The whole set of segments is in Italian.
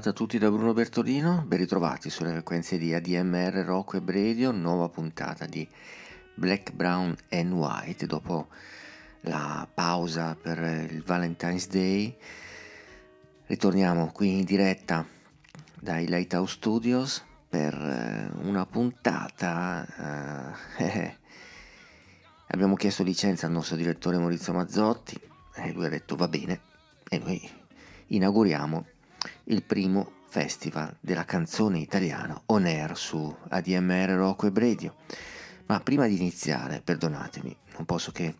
Serata a tutti da Bruno Bertolino, ben ritrovati sulle frequenze di ADMR Rock Web Radio, nuova puntata di Black, Brown and White dopo la pausa per il Valentine's Day. Ritorniamo qui in diretta dai Lighthouse Studios per eh, una puntata. eh, abbiamo chiesto licenza al nostro direttore Maurizio Mazzotti e lui ha detto va bene e noi inauguriamo il primo festival della canzone italiana on air su ADMR Rock Web Radio. Ma prima di iniziare, perdonatemi, non posso che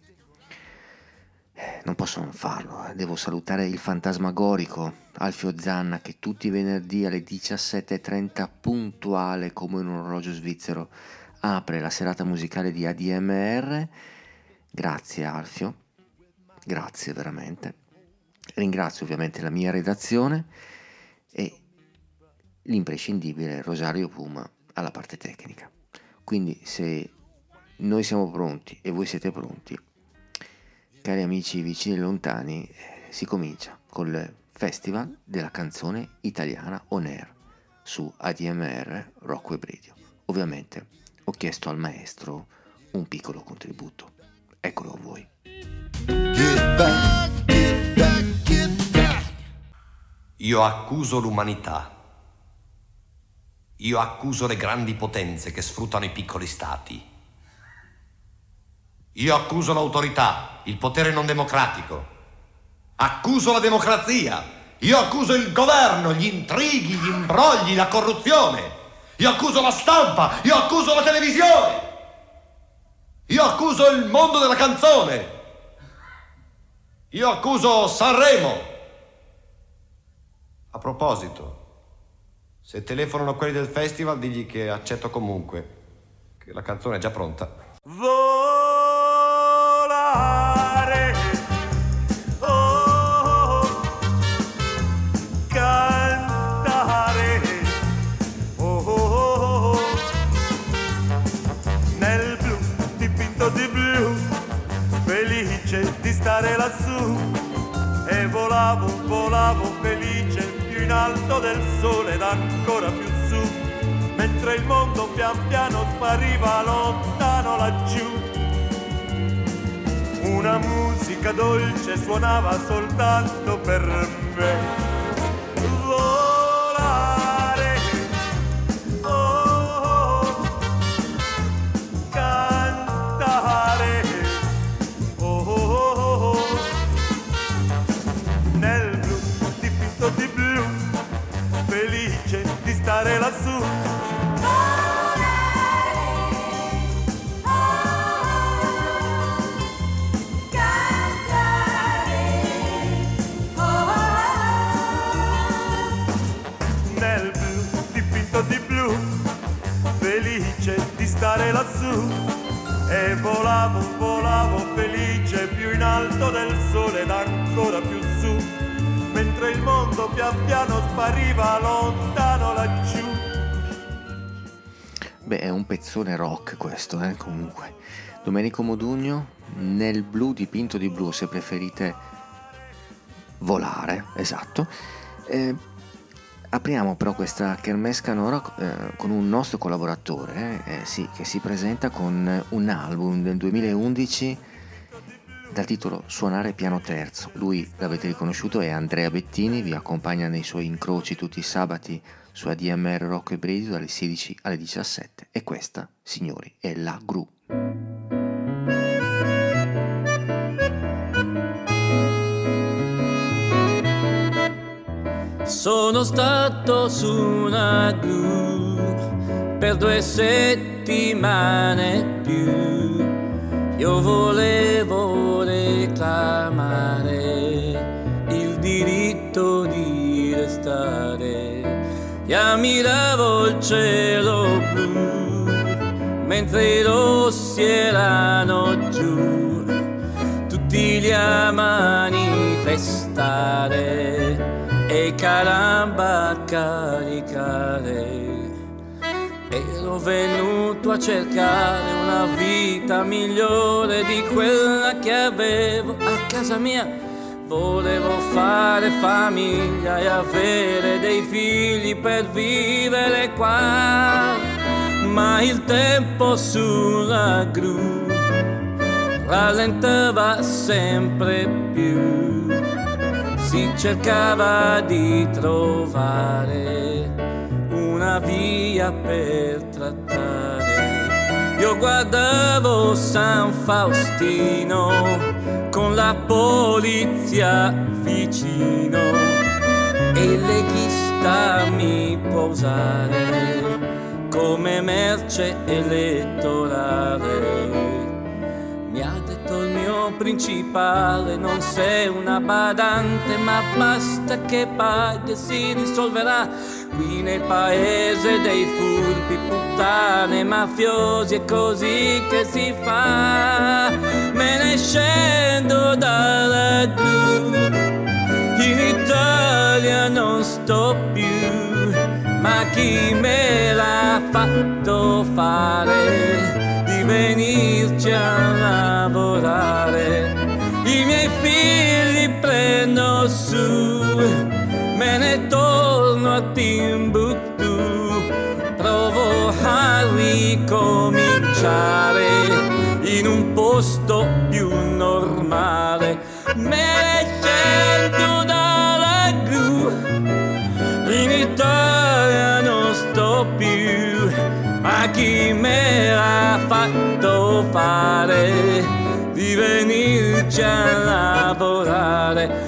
non posso non farlo, eh. devo salutare il fantasmagorico Alfio Zanna che tutti i venerdì alle 17.30 puntuale come un orologio svizzero apre la serata musicale di ADMR. Grazie Alfio, grazie veramente. Ringrazio ovviamente la mia redazione e l'imprescindibile Rosario Puma alla parte tecnica. Quindi se noi siamo pronti e voi siete pronti, cari amici vicini e lontani, eh, si comincia col Festival della canzone italiana on air su ADMR Rock Web Radio. Ovviamente ho chiesto al maestro un piccolo contributo. Eccolo a voi. Io accuso l'umanità. Io accuso le grandi potenze che sfruttano i piccoli stati. Io accuso l'autorità, il potere non democratico. Accuso la democrazia. Io accuso il governo, gli intrighi, gli imbrogli, la corruzione. Io accuso la stampa. Io accuso la televisione. Io accuso il mondo della canzone. Io accuso Sanremo. A proposito, se telefonano quelli del festival, digli che accetto comunque, che la canzone è già pronta. volare, oh, cantare, oh, oh, oh, nel blu dipinto di blu, felice di stare lassù, e volavo, volavo felice in alto del sole ed ancora più su mentre il mondo pian piano spariva lontano laggiù. Una musica dolce suonava soltanto per me. Stare lassù. nel blu dipinto di blu, felice di stare lassù. E volavo, volavo felice alto del sole ed ancora più su, mentre il mondo pian piano spariva lontano laggiù. Beh, è un pezzone rock questo, eh, comunque. Domenico Modugno, nel blu dipinto di blu, se preferite volare, esatto. Eh, apriamo però questa kermesse canora eh, con un nostro collaboratore, eh, sì, che si presenta con un album del 2011 dal titolo Suonare piano terzo. Lui, l'avete riconosciuto, è Andrea Bettini, vi accompagna nei suoi incroci tutti i sabati su ADMR Rocco e Bredio dalle 16 alle 17 e questa, signori, è la Gru. Sono stato su una gru per due settimane più. Io volevo reclamare il diritto di restare. E ammiravo il cielo blu mentre i rossi erano giù. Tutti lì a manifestare e caramba caricare. Venuto a cercare una vita migliore di quella che avevo a casa mia. Volevo fare famiglia e avere dei figli per vivere qua. Ma il tempo sulla gru rallentava sempre più si cercava di trovare una via per trattare. Io guardavo San Faustino con la polizia vicino e il leghista mi può usare come merce elettorale principale, non sei una badante, ma basta che paghi e si risolverà. Qui nel paese dei furbi, puttane, mafiosi è così che si fa. Me ne scendo dalla laggiù, in Italia non sto più, ma chi me l'ha fatto fare? venirci a lavorare. I miei figli prendo su, me ne torno a Timbuktu, provo a ricominciare in un posto più normale. Me ne scendo dalla gru, in Italia non sto più, ma chi me l'ha fatto fare di venirci a lavorare.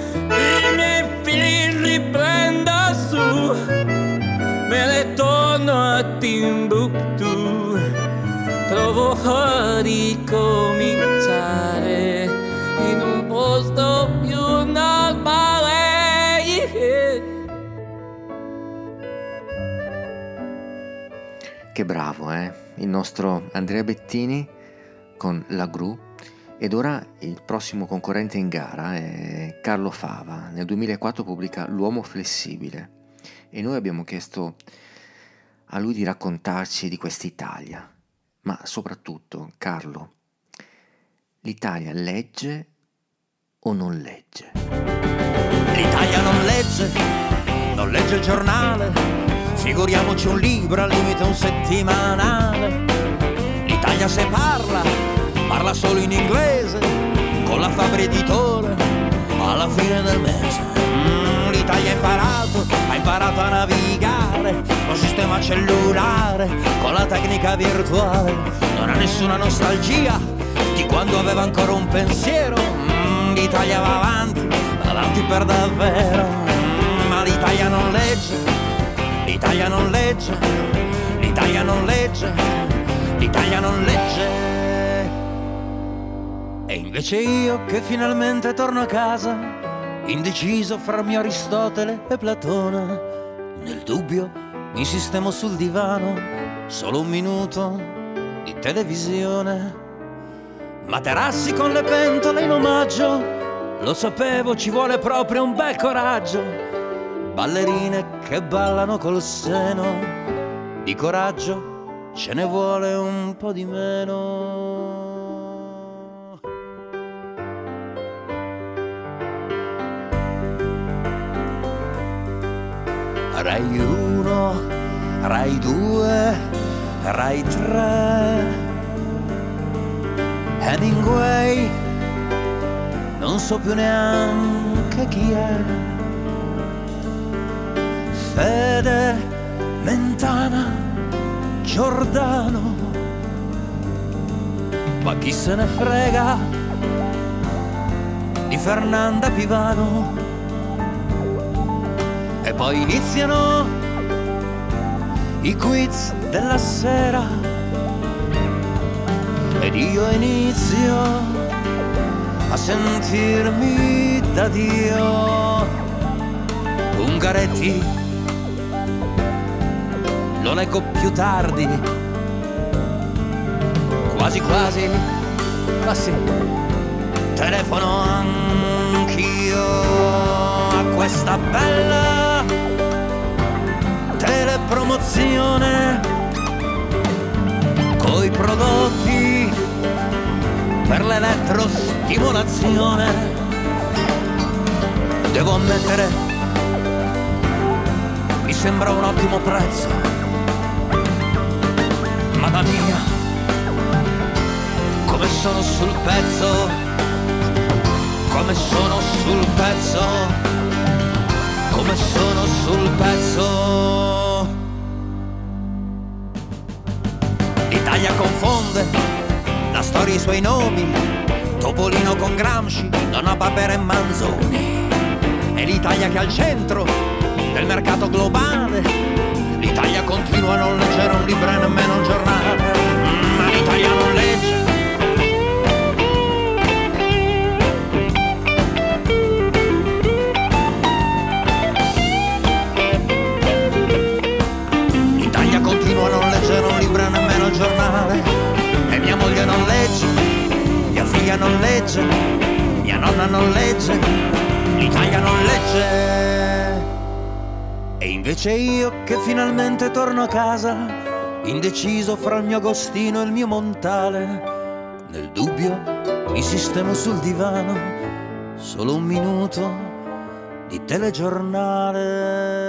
Che bravo, eh? Il nostro Andrea Bettini con la Gru. Ed ora il prossimo concorrente in gara è Carlo Fava. Nel 2004 pubblica L'uomo flessibile. E noi abbiamo chiesto a lui di raccontarci di quest'Italia. Ma soprattutto, Carlo, l'Italia legge o non legge? L'Italia non legge, non legge il giornale Figuriamoci un libro al limite un settimanale. L'Italia se parla, parla solo in inglese, con la Fabri editore alla fine del mese. Mm, L'Italia ha imparato, ha imparato a navigare con sistema cellulare, con la tecnica virtuale. Non ha nessuna nostalgia di quando aveva ancora un pensiero. Mm, L'Italia va avanti, va avanti per davvero. Mm, ma l'Italia non legge L'Italia non legge, l'Italia non legge, l'Italia non legge. E invece io che finalmente torno a casa, indeciso fra mio Aristotele e Platone, nel dubbio mi sistemo sul divano, solo un minuto di televisione. Materassi con le pentole in omaggio lo sapevo, ci vuole proprio un bel coraggio. Ballerine che ballano col seno, di coraggio ce ne vuole un po' di meno. Rai 1, Rai 2, Rai 3. Hemingway, non so più neanche chi è. Fede, Mentana, Giordano. Ma chi se ne frega di Fernanda Pivano? E poi iniziano i quiz della sera ed io inizio a sentirmi da Dio. Ungaretti, lo leggo più tardi, quasi quasi, ma sì, telefono anch'io a questa bella telepromozione coi prodotti per l'elettrostimolazione. Devo ammettere, mi sembra un ottimo prezzo. Mamma mia, come sono sul pezzo, come sono sul pezzo, come sono sul pezzo. L'Italia confonde la storia e i suoi nomi, Topolino con Gramsci, Donna Barbera e Manzoni. È l'Italia che è al centro del mercato globale. L'Italia continua a non leggere un libro e nemmeno un giornale, ma l'Italia non legge. L'Italia continua a non leggere un libro e nemmeno il giornale. E mia moglie non legge, mia figlia non legge, mia nonna non legge, l'Italia non legge. Invece io che finalmente torno a casa, indeciso fra il mio agostino e il mio montale. Nel dubbio mi sistemo sul divano, solo un minuto di telegiornale.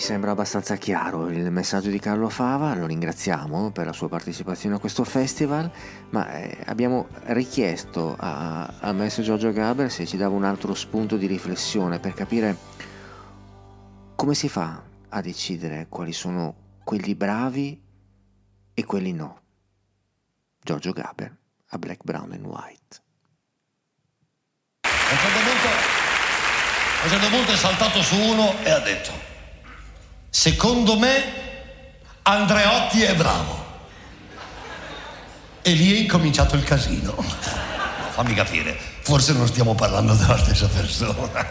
Sembra abbastanza chiaro il messaggio di Carlo Fava, lo ringraziamo per la sua partecipazione a questo festival, ma eh, abbiamo richiesto a- al maestro Giorgio Gaber se ci dava un altro spunto di riflessione per capire come si fa a decidere quali sono quelli bravi e quelli no. Giorgio Gaber a Black, Brown and White. A a un certo punto è saltato su uno e ha detto, secondo me Andreotti è bravo. E lì è incominciato il casino. Fammi capire, forse non stiamo parlando della stessa persona.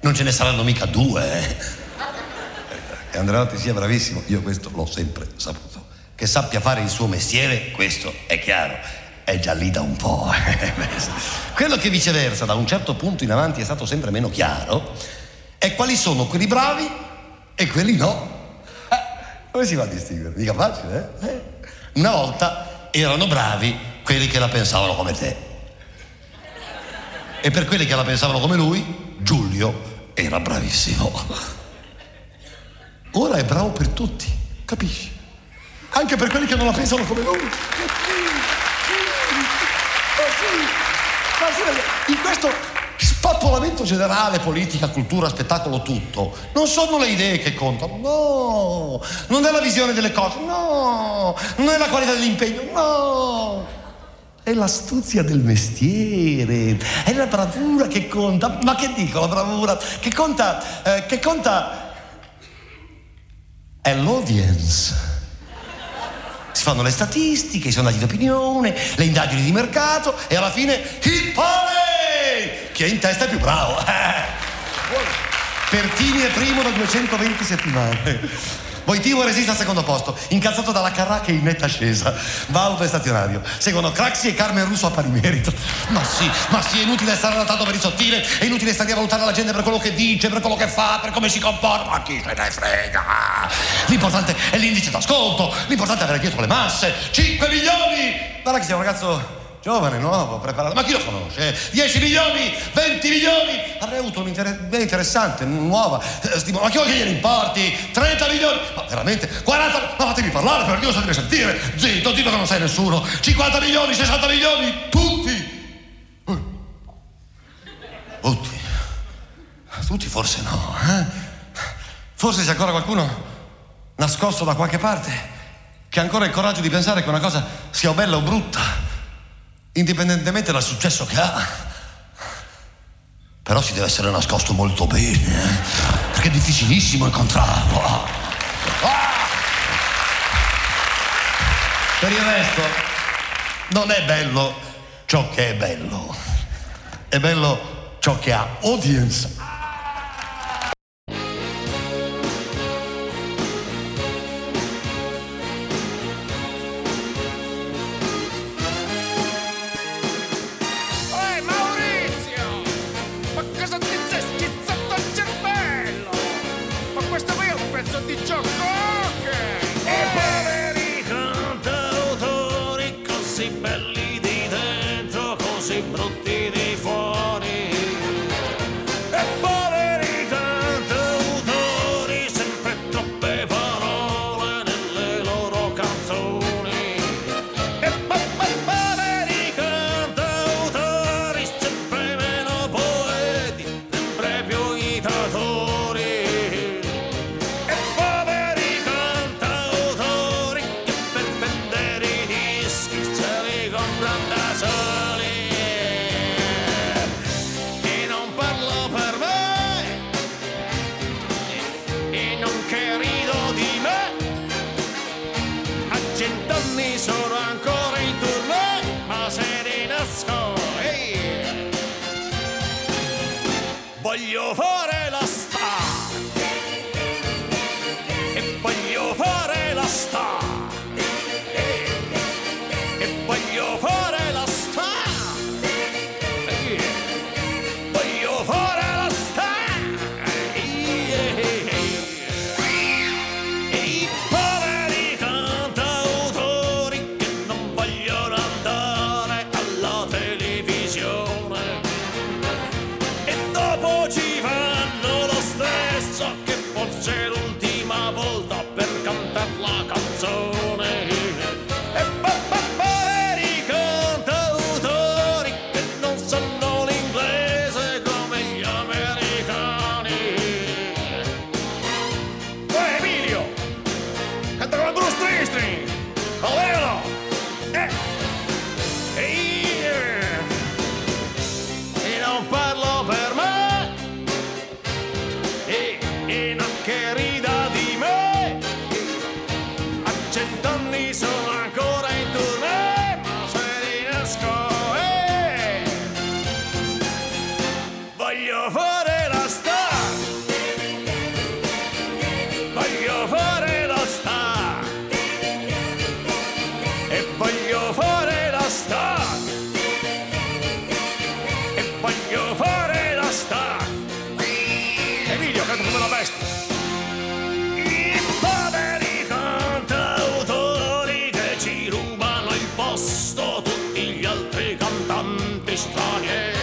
Non ce ne saranno mica due, eh. E Andreotti sia bravissimo, io questo l'ho sempre saputo. Che sappia fare il suo mestiere, questo è chiaro. È già lì da un po'. eh. Quello che viceversa, da un certo punto in avanti è stato sempre meno chiaro, è quali sono quelli bravi e quelli no. Eh, come si fa a distinguere? Mica facile, eh? Eh. Una volta erano bravi quelli che la pensavano come te. E per quelli che la pensavano come lui, Giulio era bravissimo. Ora è bravo per tutti, capisci? Anche per quelli che non la pensano come lui. Ma sì, ma sì, in questo spappolamento generale, politica, cultura, spettacolo, tutto, non sono le idee che contano, no, non è la visione delle cose, no, non è la qualità dell'impegno, no. È l'astuzia del mestiere, è la bravura che conta. Ma che dico la bravura? Che conta, eh, che conta è l'audience. Si fanno le statistiche, i sondaggi d'opinione, le indagini di mercato e alla fine il pare! Chi è in testa è più bravo. Per Bertini è primo da 220 settimane. Voitivo resiste al secondo posto, incazzato dalla Carrà che è in netta ascesa. Valdo è stazionario. Seguono Craxi e Carmen Russo a pari merito. Ma sì, ma sì, è inutile stare adattato per il sottile, è inutile stare a valutare la gente per quello che dice, per quello che fa, per come si comporta. Ma chi se ne frega? L'importante è l'indice d'ascolto, l'importante è avere dietro le masse. 5 milioni! Guarda che sei un ragazzo giovane, nuovo, preparato. Ma chi lo conosce? 10 milioni, 20 milioni. Avrei avuto un'idea interessante, nuova. eh, Ma chi vuoi che gliene importi? 30 milioni. Ma veramente? 40? Ma fatemi parlare, per Dio, fatemi sentire. Zitto, zitto che non sei nessuno. 50 milioni, 60 milioni, tutti. Eh. Tutti. Tutti forse no, eh? Forse c'è ancora qualcuno nascosto da qualche parte che ha ancora il coraggio di pensare che una cosa sia bella o brutta indipendentemente dal successo che ha. Però si deve essere nascosto molto bene, eh, perché è difficilissimo incontrarlo. Ah. Per il resto, non è bello ciò che è bello, è bello ciò che ha audience. Voglio fare cantanti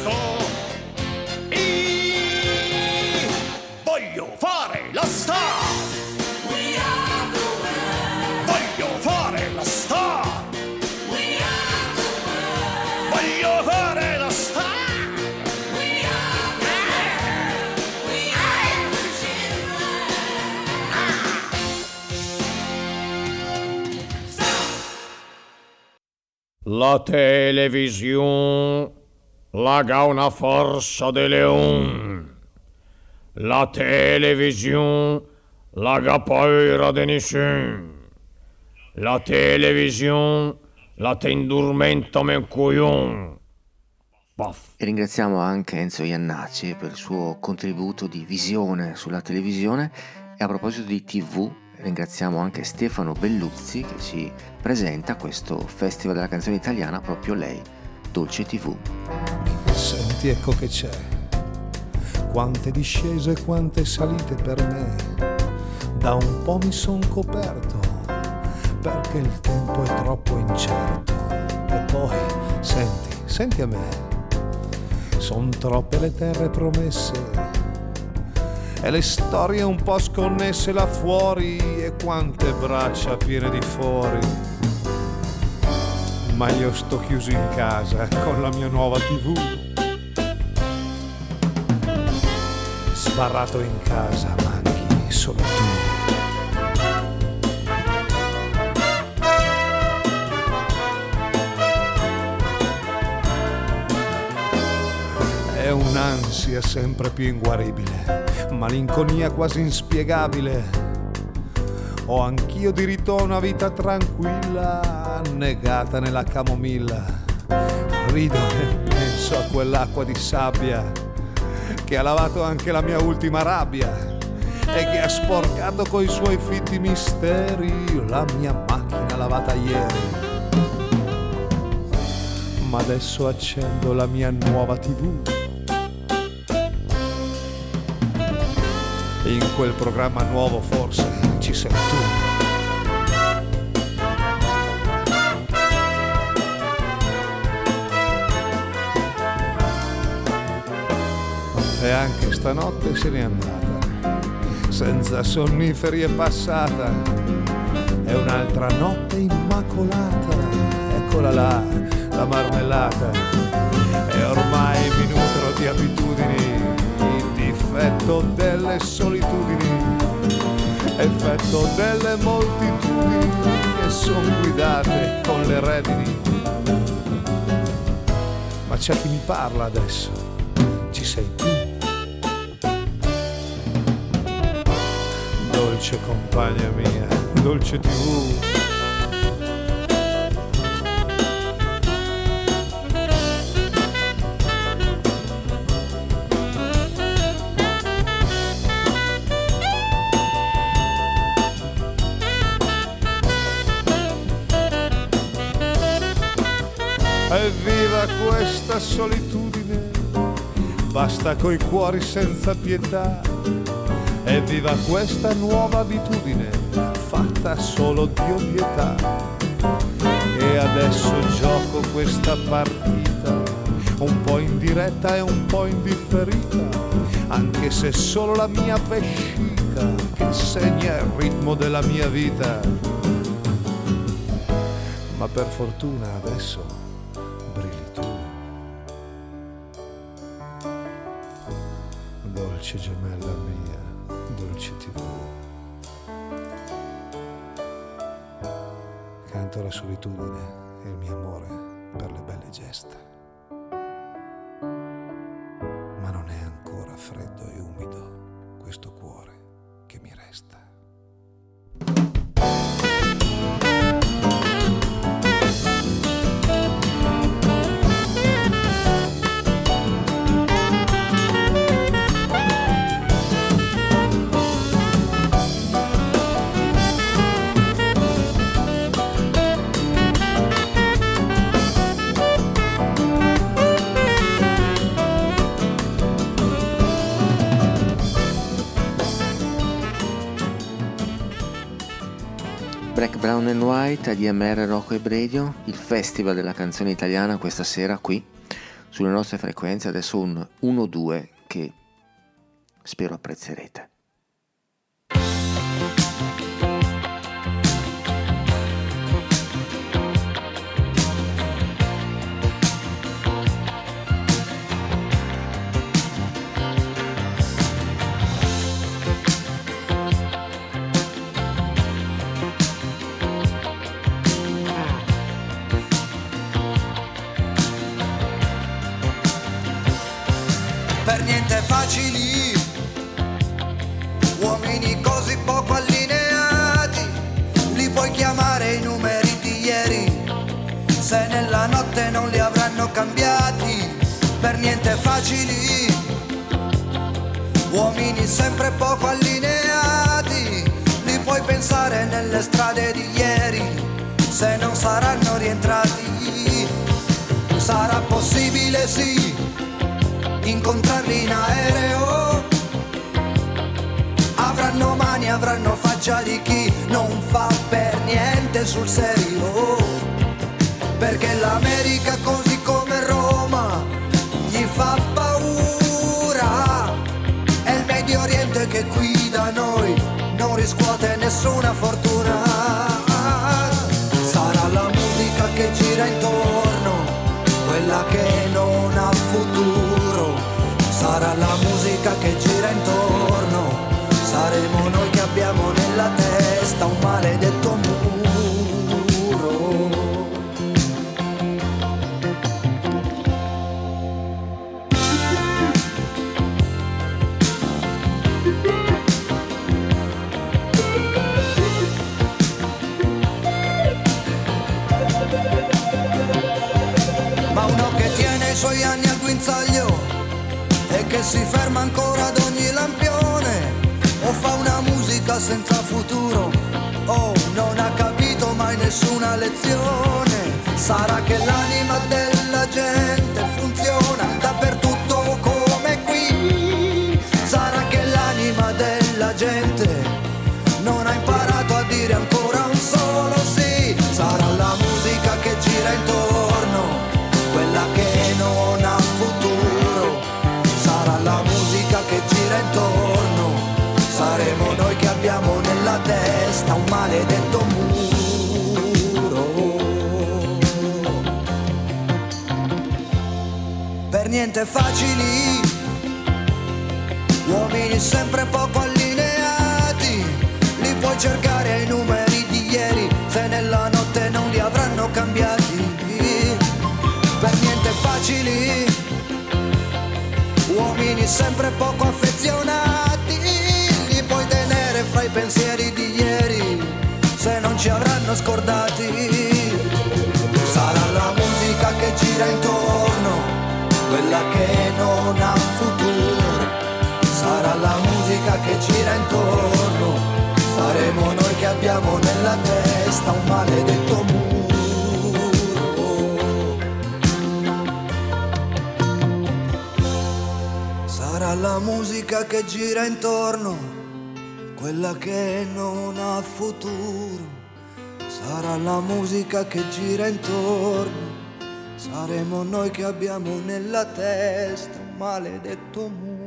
presto. E voglio fare la star. Voglio fare la star. Voglio fare la star. La télévision laga una forza de leon. La televisione laga paura de nessun. La televisione la te indurmenta men coglion. E ringraziamo anche Enzo Iannacci per il suo contributo di visione sulla televisione e a proposito di TV ringraziamo anche Stefano Belluzzi che ci presenta questo Festival della canzone italiana, proprio lei, Dolce TV. Senti, ecco che c'è. Quante discese, quante salite per me. Da un po' mi son coperto, perché il tempo è troppo incerto. E poi, senti, senti a me. Son troppe le terre promesse e le storie un po' sconnesse là fuori e quante braccia piene di fuori. Ma io sto chiuso in casa con la mia nuova tv. Sbarrato in casa, manchi solo tu. È un'ansia sempre più inguaribile, malinconia quasi inspiegabile. Ho anch'io diritto a una vita tranquilla, annegata nella camomilla. Rido e penso a quell'acqua di sabbia che ha lavato anche la mia ultima rabbia e che ha sporcato coi suoi fitti misteri la mia macchina lavata ieri. Ma adesso accendo la mia nuova tv In quel programma nuovo forse ci sei tu. E anche stanotte se n'è andata, senza sonniferi è passata. È un'altra notte immacolata, eccola là, la marmellata. E ormai mi nutro di abitudini effetto delle solitudini, effetto delle moltitudini che sono guidate con le redini. Ma c'è chi mi parla adesso, ci sei tu. Dolce compagna mia, dolce tv. Solitudine, basta coi cuori senza pietà. Evviva questa nuova abitudine, fatta solo di ovvietà. E adesso gioco questa partita, un po' in diretta e un po' in differita, anche se solo la mia vescica che segna il ritmo della mia vita. Ma per fortuna adesso Solitudine e il mio amore per le belle gesta. Ma non è ancora freddo e umido questo cuore che mi resta. Black, Brown and White, ADMR Rocco e Bredio, il festival della canzone italiana questa sera qui sulle nostre frequenze, adesso un 1-2 che spero apprezzerete. Facili, uomini così poco allineati, li puoi chiamare i numeri di ieri, se nella notte non li avranno cambiati, per niente facili, uomini sempre poco allineati, li puoi pensare nelle strade di ieri, se non saranno rientrati, sarà possibile sì incontrarli in aereo. Avranno mani, avranno faccia di chi non fa per niente sul serio. Perché l'America così come Roma gli fa paura. È il Medio Oriente che qui da noi non riscuote nessuna fortuna. Guinzaglio e che si ferma ancora ad ogni lampione o fa una musica senza futuro. O non ha capito mai nessuna lezione. Sarà che l'anima della gente funziona dappertutto come qui. Sarà che l'anima della gente la musica che gira intorno. Saremo noi che abbiamo nella testa un maledetto muro. Per niente facili uomini sempre poco allineati. Li puoi cercare ai numeri di ieri se nella notte non li avranno cambiati. Per niente facili uomini sempre poco affezionati li puoi tenere fra i pensieri di ieri se non ci avranno scordati. Sarà la musica che gira intorno quella che non ha futuro. Sarà la musica che gira intorno saremo noi che abbiamo nella testa un maledetto muro sarà la musica che gira intorno quella che non ha futuro. Sarà la musica che gira intorno. Saremo noi che abbiamo nella testa un maledetto muro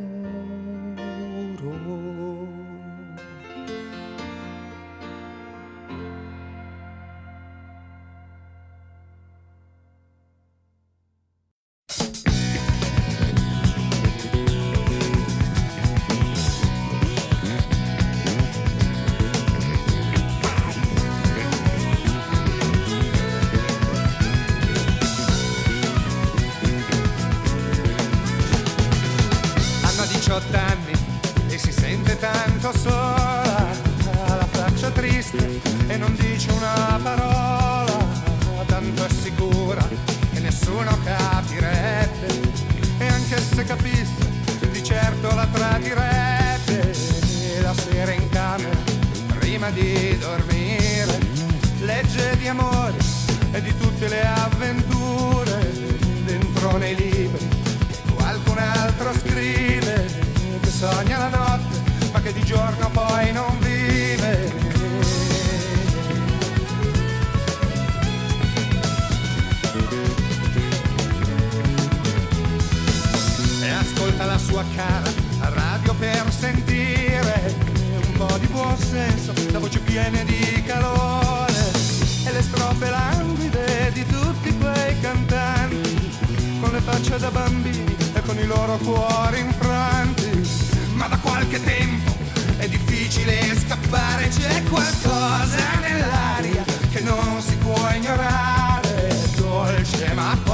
cuori infranti ma da qualche tempo è difficile scappare. C'è qualcosa nell'aria che non si può ignorare dolce ma forte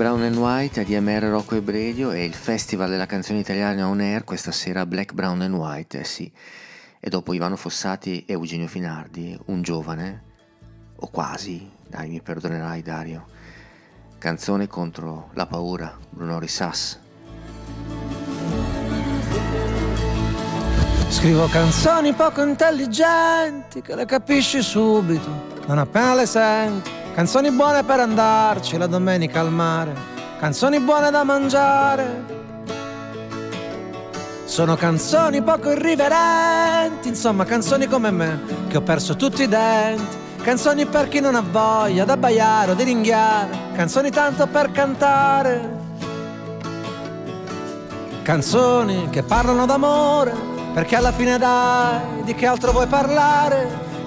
Brown and White, ADMR Rocco e Bredio e il Festival della canzone italiana on air questa sera Black, Brown and White, eh sì. E dopo Ivano Fossati e Eugenio Finardi, un giovane, o quasi, dai mi perdonerai Dario, canzone contro la paura, Bruno Risas. Scrivo canzoni poco intelligenti che le capisci subito, non appena le senti. Canzoni buone per andarci la domenica al mare, canzoni buone da mangiare. Sono canzoni poco irriverenti, insomma canzoni come me, che ho perso tutti i denti. Canzoni per chi non ha voglia d'abbaiare o di ringhiare, canzoni tanto per cantare. Canzoni che parlano d'amore, perché alla fine dai, di che altro vuoi parlare?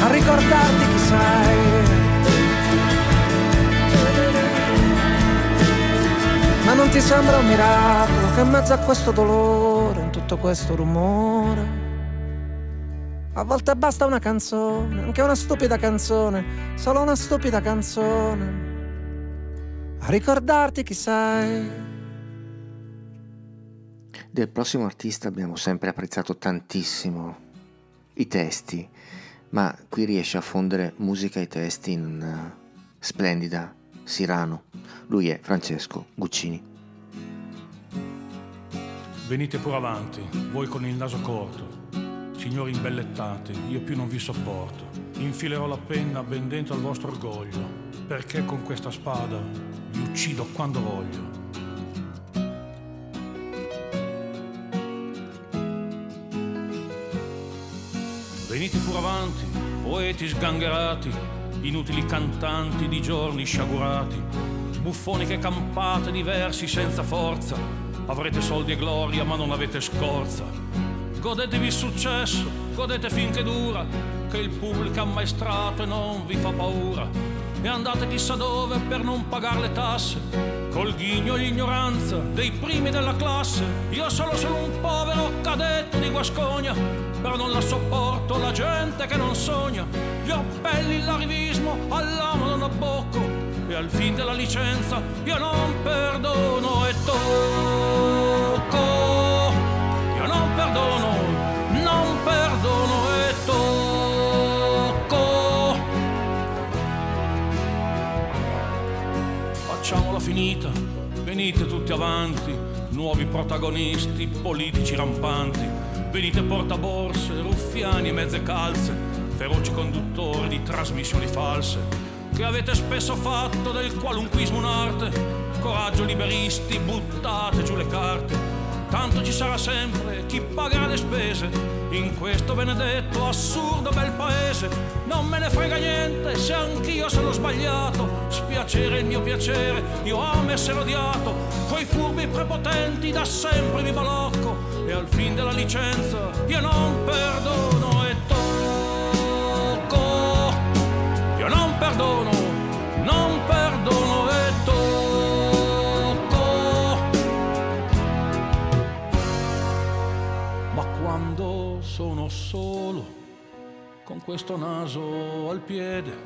A ricordarti chi sei. Ma non ti sembra un miracolo che in mezzo a questo dolore, in tutto questo rumore, a volte basta una canzone, anche una stupida canzone, solo una stupida canzone, a ricordarti chi sei. Del prossimo artista abbiamo sempre apprezzato tantissimo i testi, ma qui riesce a fondere musica e testi in una splendida Sirano. Lui è Francesco Guccini. Venite pure avanti, voi con il naso corto. Signori imbellettati, io più non vi sopporto. Infilerò la penna ben dentro al vostro orgoglio, perché con questa spada vi uccido quando voglio. Venite pure avanti, poeti sgangherati, inutili cantanti di giorni sciagurati, buffoniche campate di versi senza forza. Avrete soldi e gloria, ma non avete scorza. Godetevi il successo, godete finché dura, che il pubblico ammaestrato e non vi fa paura. E andate chissà dove per non pagare le tasse, col ghigno e l'ignoranza dei primi della classe. Io solo sono un povero cadetto di Guascogna, però non la sopporto la gente che non sogna. Gli appelli, l'arrivismo, all'amo non abbocco, e al fin della licenza io non perdono e tocco. Io non perdono, non perdono e tocco. Facciamola finita, venite tutti avanti, nuovi protagonisti, politici rampanti. Venite portaborse, ruffiani e mezze calze, feroci conduttori di trasmissioni false, che avete spesso fatto del qualunquismo un'arte. Coraggio liberisti, buttate giù le carte. Tanto ci sarà sempre chi pagherà le spese in questo benedetto assurdo bel paese. Non me ne frega niente se anch'io sono sbagliato. Spiacere il mio piacere, io amo essere odiato. Coi furbi prepotenti da sempre mi balocco. E al fin della licenza io non perdono e tocco. Io non perdono, non perdono e tocco. Ma quando sono solo, con questo naso al piede,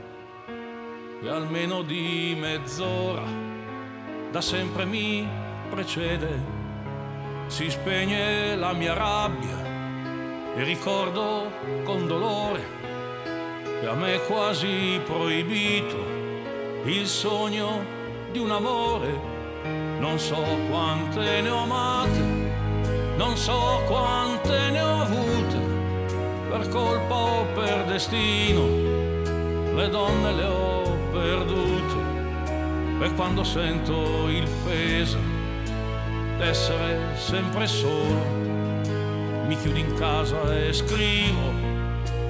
e almeno di mezz'ora, da sempre mi precede, si spegne la mia rabbia e ricordo con dolore che a me è quasi proibito il sogno di un amore. Non so quante ne ho amate, non so quante ne ho avute, per colpa o per destino, le donne le ho perdute. E quando sento il peso d'essere sempre solo, mi chiudo in casa e scrivo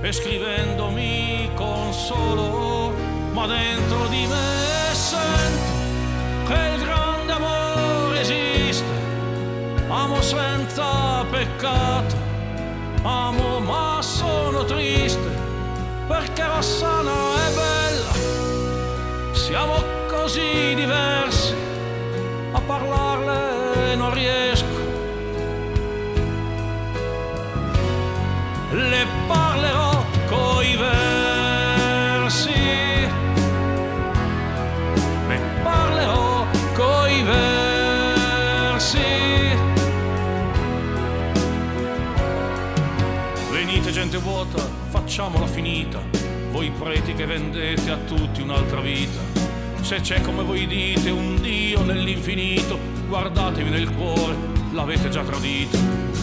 e scrivendo mi consolo, ma dentro di me sento che il grande amore esiste, amo senza peccato, amo ma sono triste, perché Rossana è bella, siamo così diversi, a parlarle non riesco. Le parlerò coi versi, ne parlerò coi versi. Venite gente vuota, facciamola finita, voi preti che vendete a tutti un'altra vita. Se c'è come voi dite un Dio nell'infinito, guardatevi nel cuore, l'avete già tradito.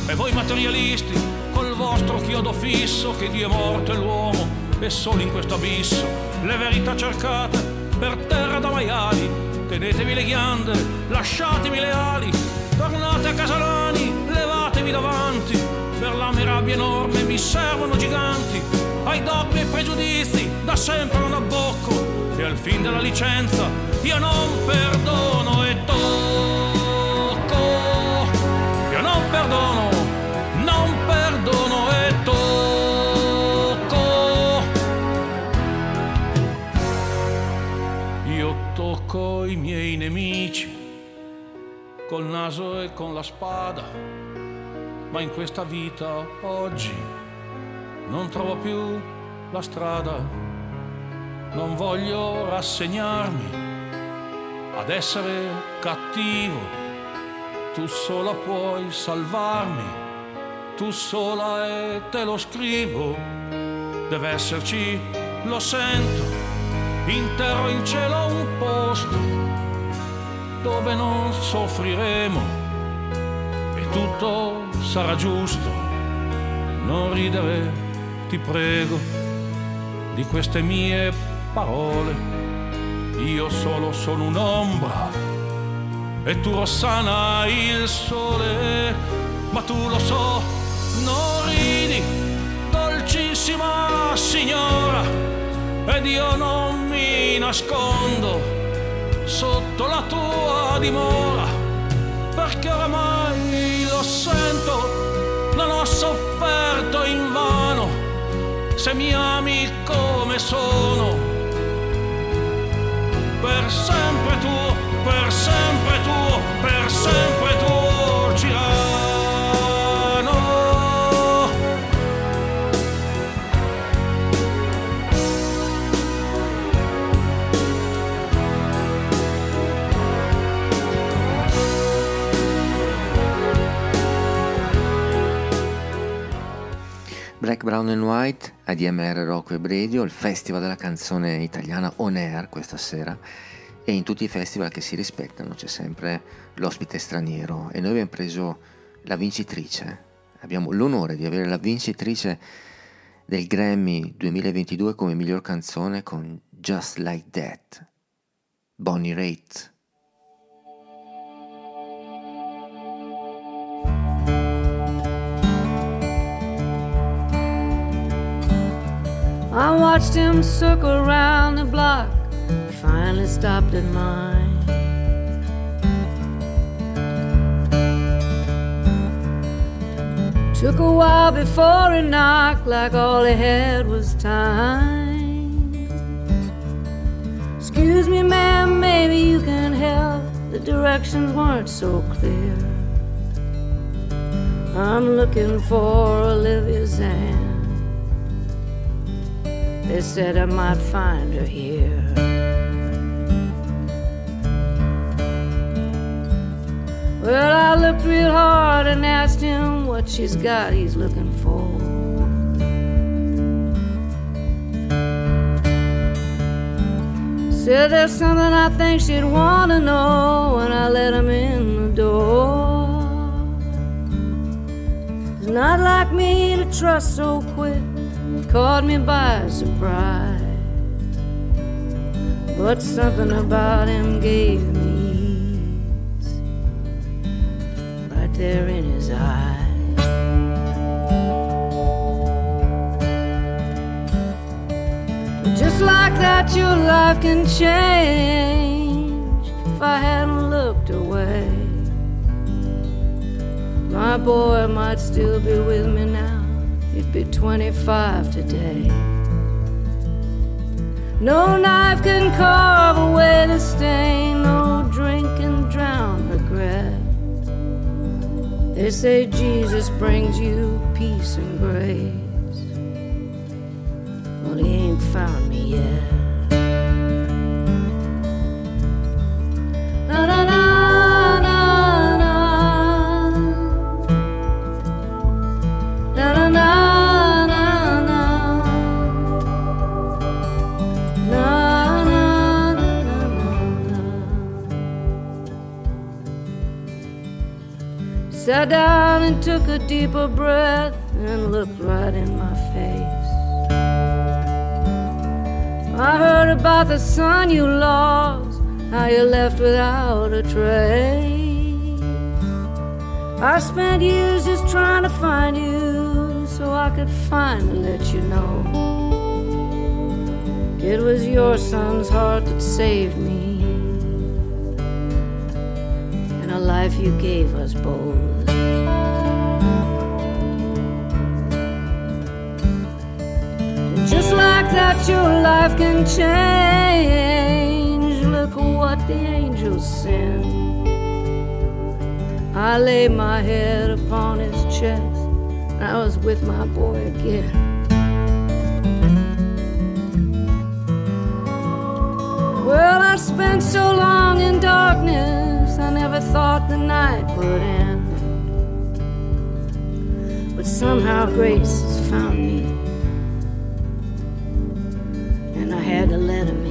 E voi materialisti, col vostro chiodo fisso, che Dio è morto e l'uomo è solo in questo abisso. Le verità cercate per terra da maiali, tenetevi le ghiande, lasciatemi le ali, tornate a Casalani, levatevi davanti, per la mia rabbia enorme mi servono giganti, ai dogmi e pregiudizi da sempre non abbocco, al fin della licenza io non perdono e tocco. Io non perdono, non perdono e tocco. Io tocco i miei nemici col naso e con la spada, ma in questa vita oggi non trovo più la strada non voglio rassegnarmi ad essere cattivo, tu sola puoi salvarmi, tu sola e te lo scrivo, deve esserci, lo sento, in terra o in cielo un posto dove non soffriremo. E tutto sarà giusto, non ridere, ti prego, di queste mie parole, io solo sono un'ombra e tu Rossana il sole, ma tu lo so, non ridi, dolcissima signora, ed io non mi nascondo sotto la tua dimora, perché oramai lo sento, non ho sofferto in vano, se mi ami come sono per sempre tuo, per sempre tuo, per sempre Black, Brown and White, ADMR Rocco e Bredio, il festival della canzone italiana On Air questa sera. E in tutti i festival che si rispettano c'è sempre l'ospite straniero. E noi abbiamo preso la vincitrice, abbiamo l'onore di avere la vincitrice del Grammy 2022 come miglior canzone con Just Like That, Bonnie Raitt. I watched him circle around the block, finally stopped at mine. Took a while before he knocked, like all he had was time. Excuse me, ma'am, maybe you can help. The directions weren't so clear. I'm looking for Olivia Zan. They said I might find her here. Well, I looked real hard and asked him what she's got he's looking for. Said there's something I think she'd want to know when I let him in the door. It's not like me to trust so quick caught me by surprise. But something about him gave me ease right there in his eyes. Just like that, your life can change if I hadn't looked away. My boy might still be with me now You'd be 25 today. No knife can carve away the stain, no drink can drown regret. They say Jesus brings you peace and grace. Well, he ain't found me yet. Na na na. Sat down and took a deeper breath and looked right in my face. I heard about the son you lost, how you left without a trace. I spent years just trying to find you so I could finally let you know It was your son's heart that saved me, and a life you gave us both. Just like that, your life can change. Look what the angels send. I lay my head upon his chest. I was with my boy again. Well, I spent so long in darkness, I never thought the night would end. But somehow grace has found me, had to let him in.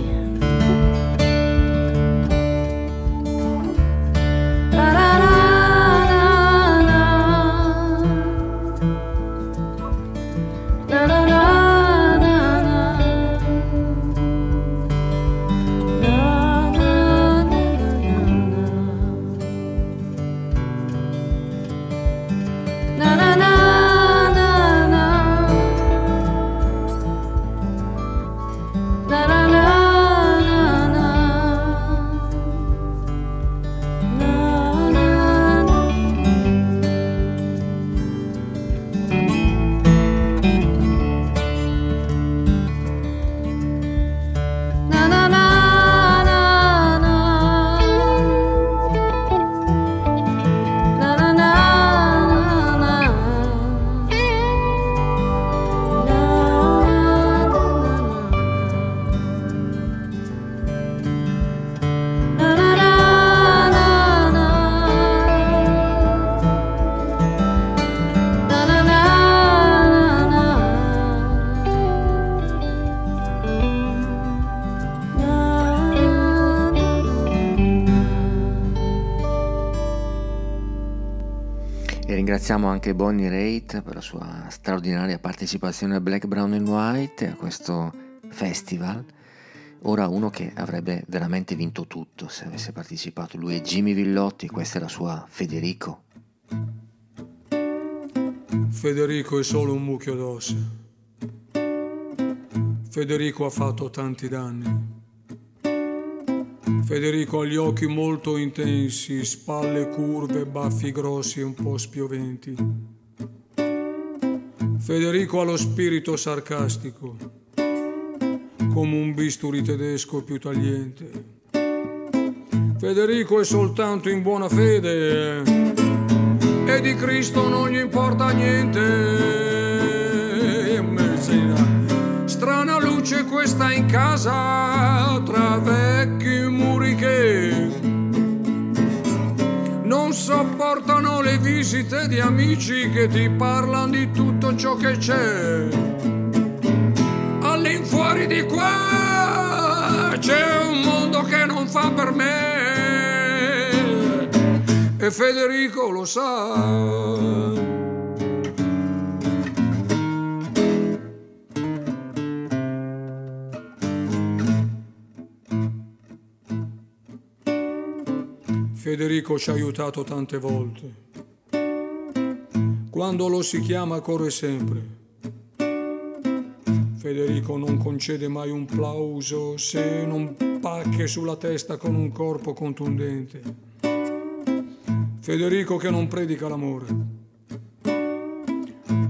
Ringraziamo anche Bonnie Raitt per la sua straordinaria partecipazione a Black, Brown and White, a questo festival. Ora uno che avrebbe veramente vinto tutto se avesse partecipato. Lui è Jimmy Villotti, questa è la sua Federico. Federico è solo un mucchio d'ossa. Federico ha fatto tanti danni. Federico ha gli occhi molto intensi, spalle curve, baffi grossi e un po' spioventi. Federico ha lo spirito sarcastico, come un bisturi tedesco più tagliente. Federico è soltanto in buona fede e di Cristo non gli importa niente. Strana luce questa in casa tra vecchi sopportano le visite di amici che ti parlano di tutto ciò che c'è. All'infuori di qua c'è un mondo che non fa per me e Federico lo sa. Federico ci ha aiutato tante volte. Quando lo si chiama corre sempre. Federico non concede mai un plauso se non pacche sulla testa con un corpo contundente. Federico che non predica l'amore,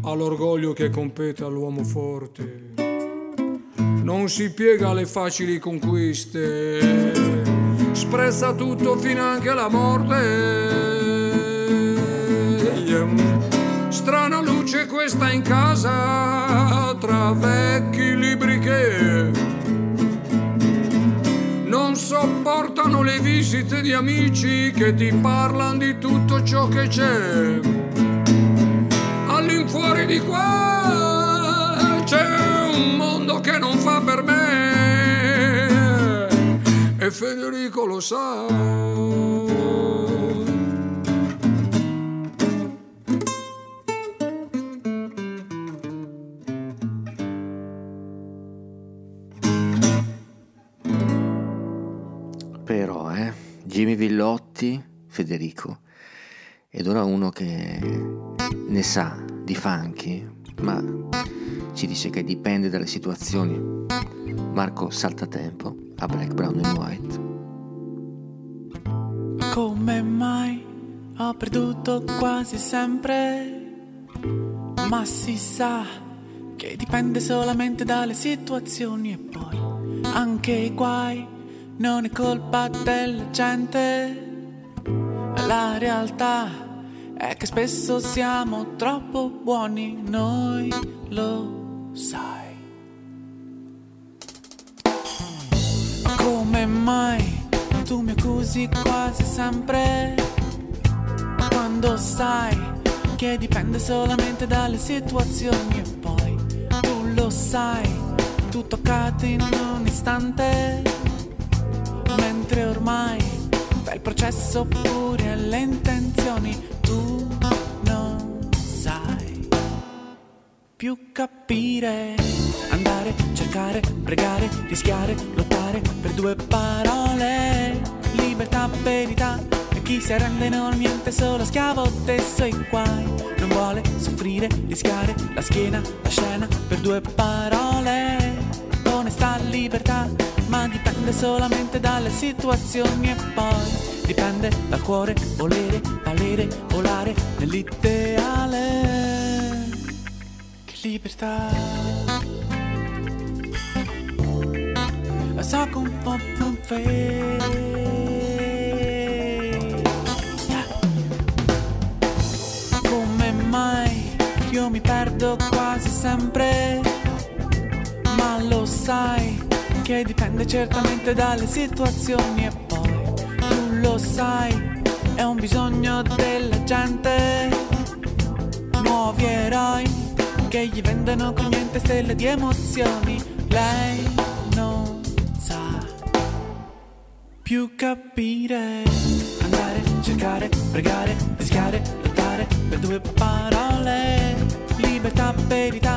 ha l'orgoglio che compete all'uomo forte, non si piega alle facili conquiste, sprezza tutto finanche la morte. Strana luce questa in casa tra vecchi libri che non sopportano le visite di amici che ti parlano di tutto ciò che c'è. All'infuori di qua c'è un mondo che non fa per me Federico lo sa. Però, eh, Jimmy Villotti, Federico, ed ora uno che ne sa di funky, ma ci dice che dipende dalle situazioni. Marco Saltatempo a Black, Brown and White. Come mai ho perduto quasi sempre? Ma si sa che dipende solamente dalle situazioni e poi anche i guai non è colpa della gente. La realtà è che spesso siamo troppo buoni, noi lo sai. Come mai tu mi accusi quasi sempre? Quando sai che dipende solamente dalle situazioni e poi tu lo sai, tutto accade in un istante, mentre ormai il processo pure alle intenzioni, tu non sai più capire, andare, cercare, pregare, rischiare, lottare per due parole, libertà, verità, e chi si arrende non niente, solo schiavo dei suoi guai, non vuole soffrire, rischiare la schiena, la scena per due parole, onestà, libertà, ma dipende solamente dalle situazioni e poi dipende dal cuore, volere, valere, volare nell'ideale. Che libertà. La so che un po' non Come mai io mi perdo quasi sempre? Ma lo sai che dipende certamente dalle situazioni e poi tu lo sai, è un bisogno della gente. Nuovi eroi che gli vendono con niente stelle di emozioni. Lei non sa più capire. Andare, cercare, pregare, rischiare, lottare per due parole. Libertà, verità,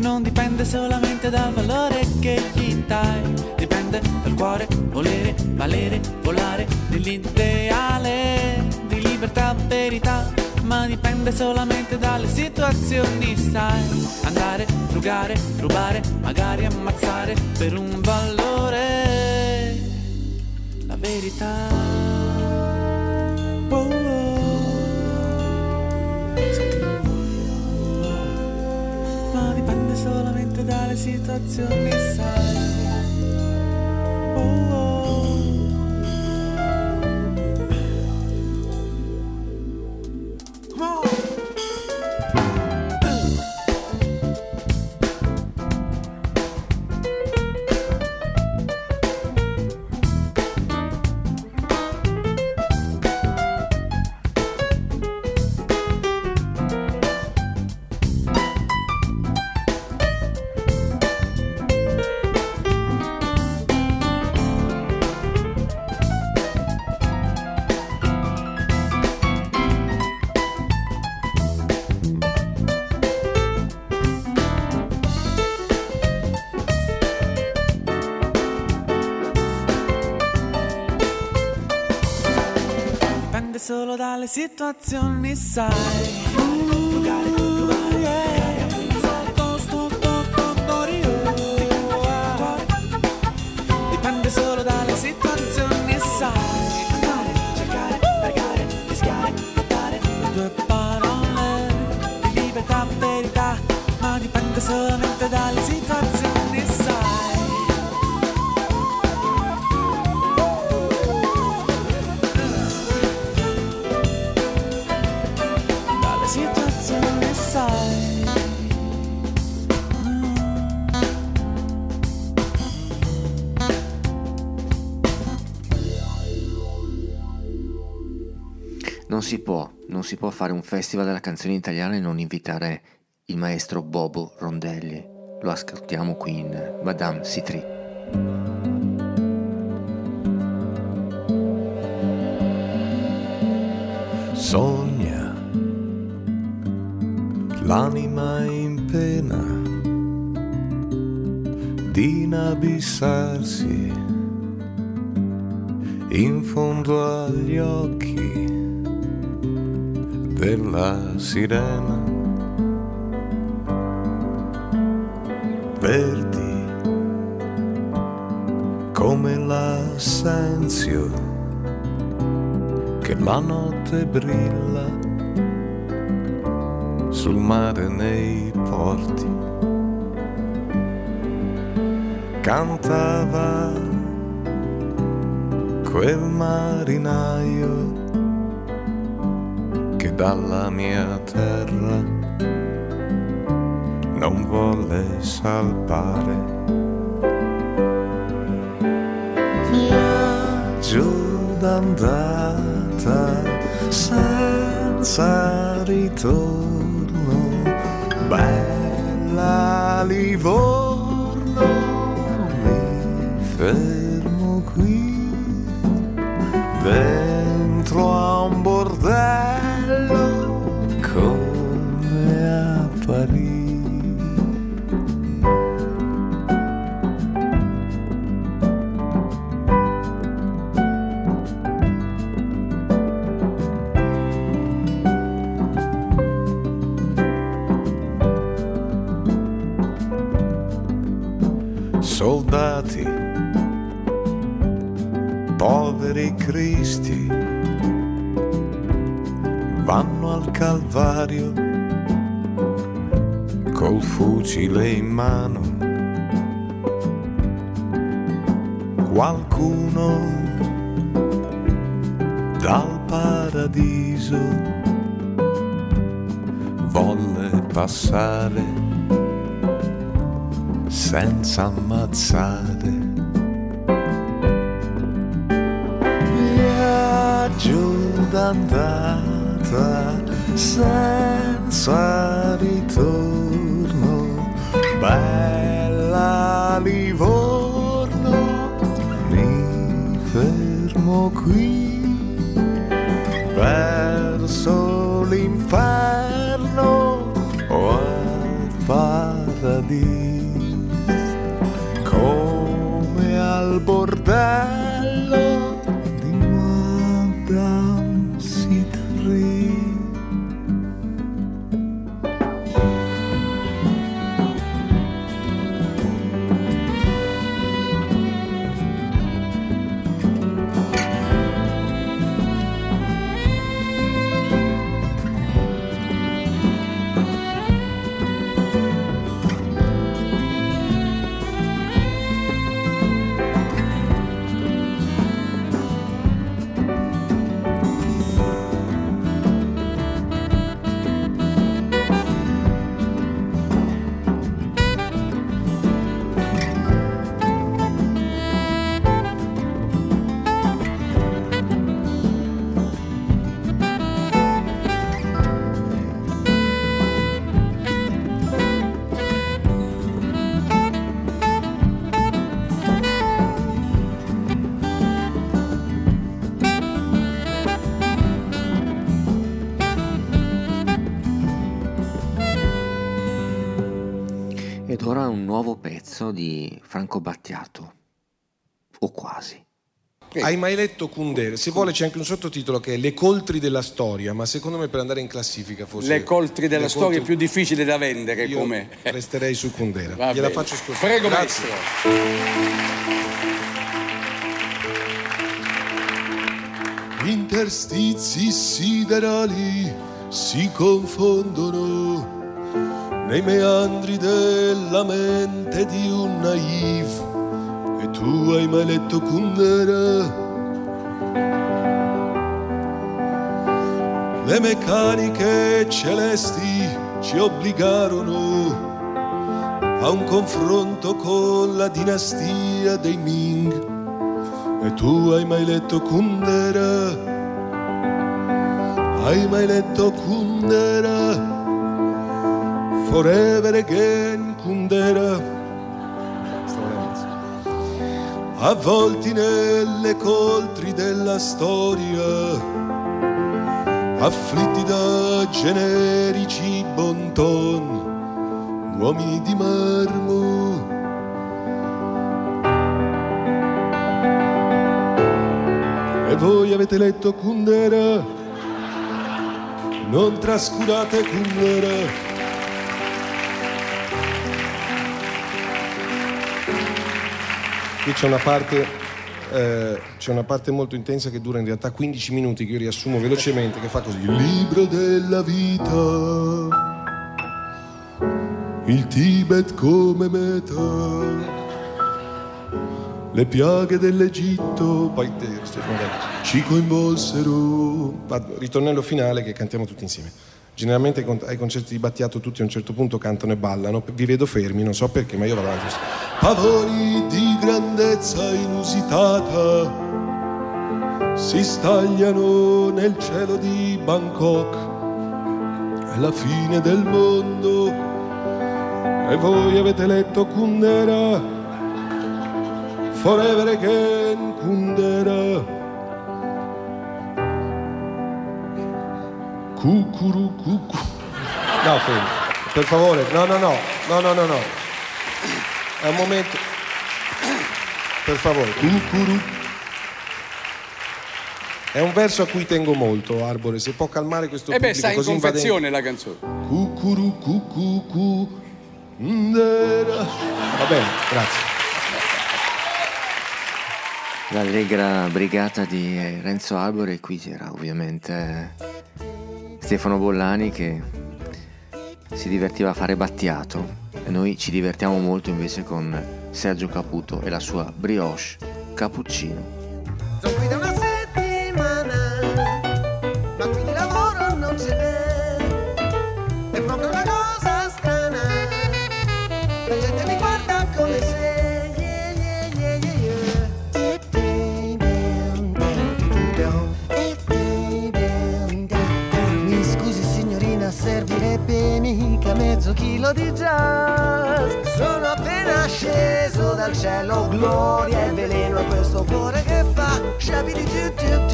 non dipende solamente dal valore che gli dai. Dipende dal cuore, volere, valere, volare, dell'ideale di libertà, verità. Ma dipende solamente dalle situazioni, sai. Andare, frugare, rubare, magari ammazzare per un valore. La verità. Oh, oh. Solamente dalle situazioni, sai. Oh, oh. Situazioni, sai. Dipende solo dalle situazioni, sai. Andare, cercare, pregare, rischiare, lottare per due parole di libertà, verità. Ma dipende solamente si può, non si può fare un festival della canzone italiana e non invitare il maestro Bobo Rondelli. Lo ascoltiamo qui in Madame Citri. Sogna l'anima in pena di inabissarsi in fondo agli occhi della sirena. Verdi come l'assenzio che la notte brilla sul mare nei porti. Cantava quel marinaio dalla mia terra. Non volle salpare. Viaggio d'andata senza ritorno, bella Livorno, mi fermo qui. Dentro vanno al Calvario col fucile in mano. Qualcuno dal paradiso volle passare senza ammazzare. Viaggio d'andata senza ritorno, bella Livorno, mi fermo qui verso l'inferno o al paradiso come al bordello pezzo di Franco Battiato, o quasi. Hai mai letto Kundera? Se vuole c'è anche un sottotitolo che è Le coltri della storia, ma secondo me per andare in classifica forse... Le coltri della Le storia è coltri- più difficile da vendere Io come... resterei su Kundera. Va Gliela bene. faccio ascoltare. Prego, Grazie. maestro. interstizi siderali si confondono nei meandri della mente di un naive e tu hai mai letto Kundera le meccaniche celesti ci obbligarono a un confronto con la dinastia dei Ming e tu hai mai letto Kundera? Hai mai letto Kundera? Forever again Kundera. Avvolti nelle coltri della storia, afflitti da generici bonton, uomini di marmo. E voi avete letto Kundera? Non trascurate Kundera. Qui c'è una parte eh, c'è una parte molto intensa che dura in realtà 15 minuti che io riassumo velocemente che fa così. Il libro della vita. Il Tibet come meta. Le piaghe dell'Egitto. Poi magari, ci coinvolsero. Ritornello finale che cantiamo tutti insieme generalmente ai concerti di Battiato tutti a un certo punto cantano e ballano vi vedo fermi non so perché ma io vado avanti pavoni di grandezza inusitata si stagliano nel cielo di Bangkok. È la fine del mondo e voi avete letto Kundera forever again Kundera Cucuru cucu no fermo per favore no no no no no no no. È un momento per favore. Cucuru. È un verso a cui tengo molto Arbore se può calmare questo E beh, pubblico sta in così confezione invadente. la canzone. Cucuru cucu Kundera va bene grazie. L'allegra brigata di eh, Renzo Arbore e qui c'era ovviamente Stefano Bollani che si divertiva a fare battiato e noi ci divertiamo molto invece con Sergio Caputo e la sua brioche cappuccino. Mezzo chilo di jazz. Sono appena sceso dal cielo, gloria e veleno a questo cuore che fa shabidi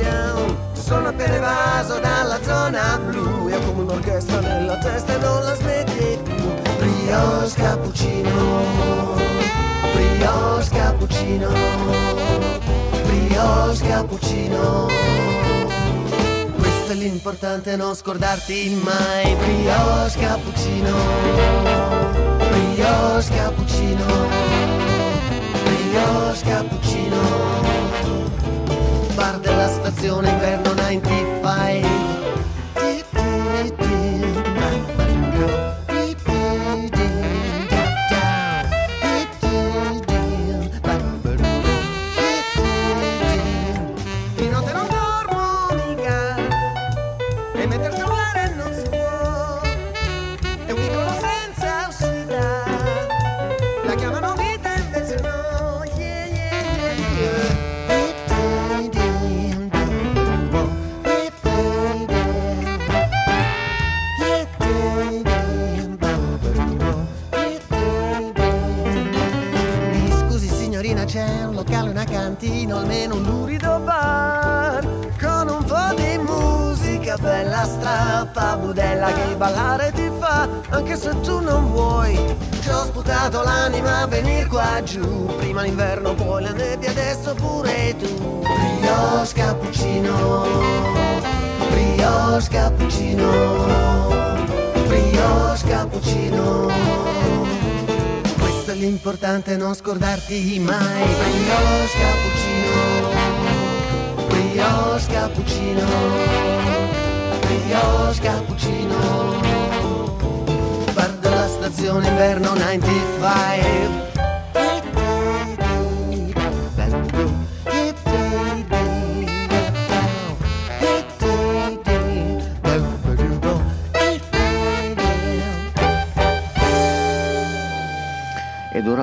down. Sono appena evaso dalla zona blu e ho come un'orchestra nella testa e non la smetti più. Brioche cappuccino, brioche cappuccino, brioche cappuccino. È l'importante, non scordarti mai. Brioche cappuccino, brioche cappuccino, brioche cappuccino. Bar della stazione inverno 95. Una cantina o almeno un lurido bar Con un po' di musica bella strappa budella che ballare ti fa Anche se tu non vuoi. Ci ho sputato l'anima a venir qua giù Prima l'inverno poi la nebbia adesso pure tu. Brioche cappuccino. Brioche cappuccino. Brioche cappuccino questo è l'importante, non scordarti mai. Brioche cappuccino, brioche cappuccino, brioche cappuccino. Bar della stazione inverno 95.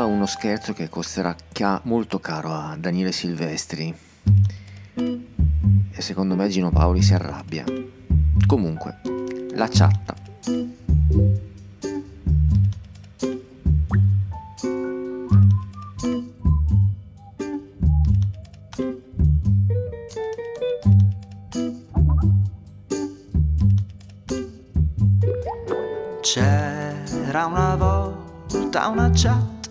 Uno scherzo che costerà chia- molto caro a Daniele Silvestri. E secondo me Gino Paoli si arrabbia. Comunque, la chatta. C'era una volta una chat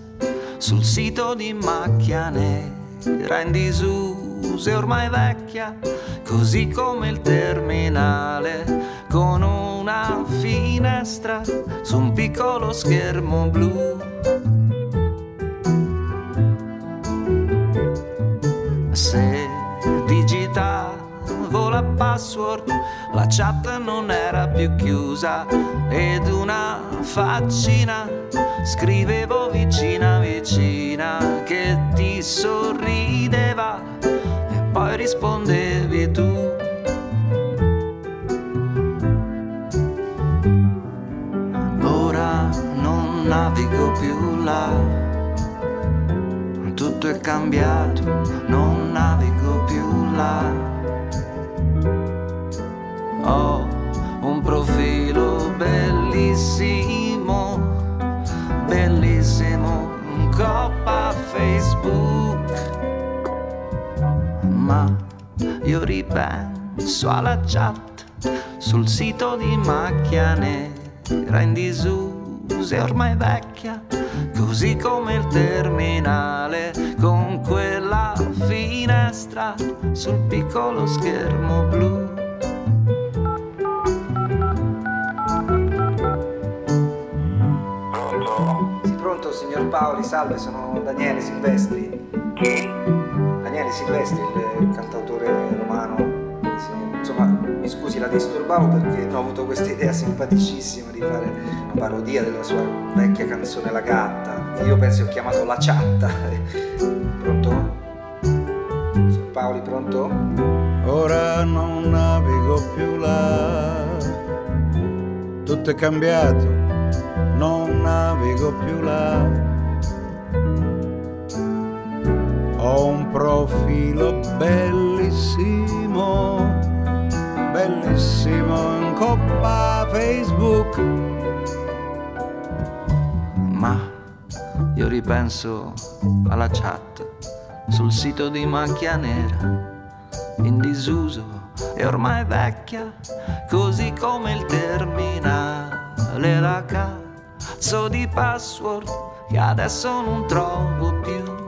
sul sito di macchia nera in disuso e ormai vecchia, così come il terminale con una finestra su un piccolo schermo blu. Se digitavo la password, la chat non era più chiusa ed una faccina scrivevo vicina vicina che ti sorrideva e poi rispondevi tu. Ora non navigo più là, tutto è cambiato, non navigo più là. Ho un profilo bellissimo, bellissimo, coppa Facebook, ma io ripenso alla chat sul sito di macchia nera in disuso e ormai vecchia, così come il terminale con quella finestra sul piccolo schermo blu. Paoli, salve, sono Daniele Silvestri. Chi? Daniele Silvestri, il cantautore romano. Sì, insomma, mi scusi, la disturbavo perché ho avuto questa idea simpaticissima di fare una parodia della sua vecchia canzone La gatta. Io penso ho chiamato La ciatta. Pronto? Signor Paoli, pronto? Ora non navigo più là, tutto è cambiato, non navigo più là. Ho un profilo bellissimo, bellissimo in coppa Facebook. Ma io ripenso alla chat sul sito di macchia nera, in disuso e ormai vecchia, così come il terminale, la cazzo di password che adesso non trovo più.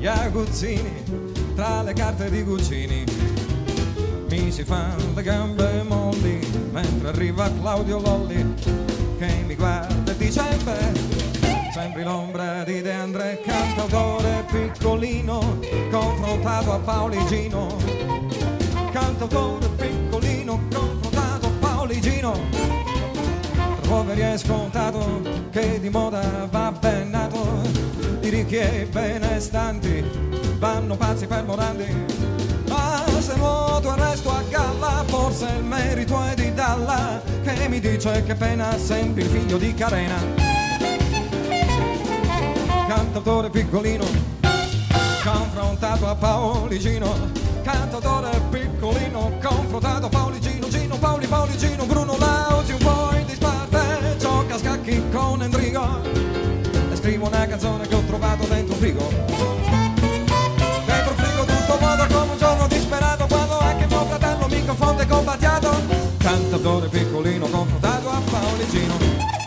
Gli aguzzini, tra le carte di Guccini. Mi si fanno le gambe molli mentre arriva Claudio Lolli che mi guarda e dice beh, sembri l'ombra di De André, cantautore piccolino, confrontato a Pauligino. Cantautore piccolino, confrontato a Pauligino poveri è scontato che di moda va ben nato i ricchi e benestanti vanno pazzi per Morandi. Ma se nuoto e resto a galla forse il merito è di Dalla che mi dice che pena sembri il figlio di Carena. Cantautore piccolino confrontato a Pauligino cantautore piccolino confrontato a Pauligino Gino Paoli Pauligino Bruno Lauzi un po' in disparte. Gioca a scacchi con Endrigo scrivo una canzone che ho trovato dentro un frigo. Dentro un frigo tutto modo come un giorno disperato quando anche mio fratello mi confonde con Battiato. Cantautore piccolino confrontato a Pauligino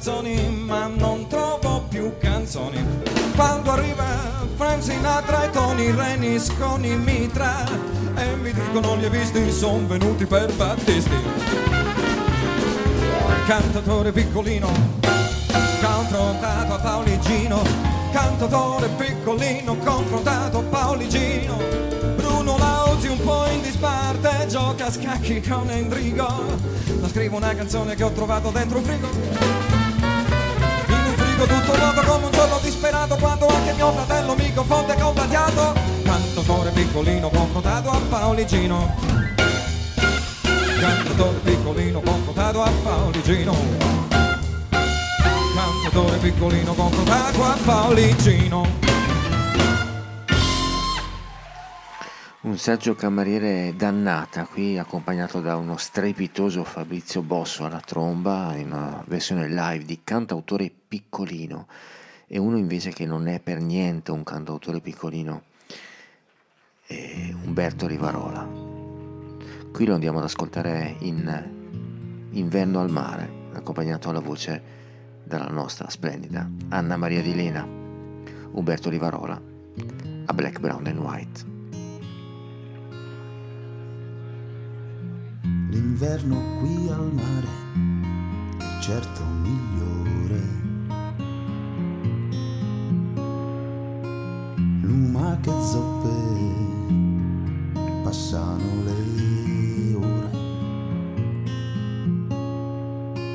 nei calzoni ma non trovo più canzoni. Quando arriva Frank Sinatra e Tony Renis con i mitra e mi dicono li hai visti, sono venuti per Battisti. Cantatore piccolino, confrontato a Pauligino, cantatore piccolino, confrontato a Pauligino. Bruno Lauzi un po' in disparte, gioca a scacchi con Endrigo. Ma scrivo una canzone che ho trovato dentro un frigo. Frigo tutto vuoto come un giorno disperato quando anche mio fratello mi confonde con Badiato. Cantatore piccolino confrontato a Pauligino. Cantatore piccolino confrontato a Pauligino. Cantatore piccolino confrontato a Pauligino. Un Sergio Cameriere dannata, qui accompagnato da uno strepitoso Fabrizio Bosso alla tromba in una versione live di cantautore piccolino e uno invece che non è per niente un cantautore piccolino, è Umberto Rivarola. Qui lo andiamo ad ascoltare in Inverno al mare, accompagnato alla voce dalla nostra splendida Anna Maria Di Lena, Umberto Rivarola, a Black, Brown and White. L'inverno qui al mare è certo migliore. Lumache e zoppe passano le ore.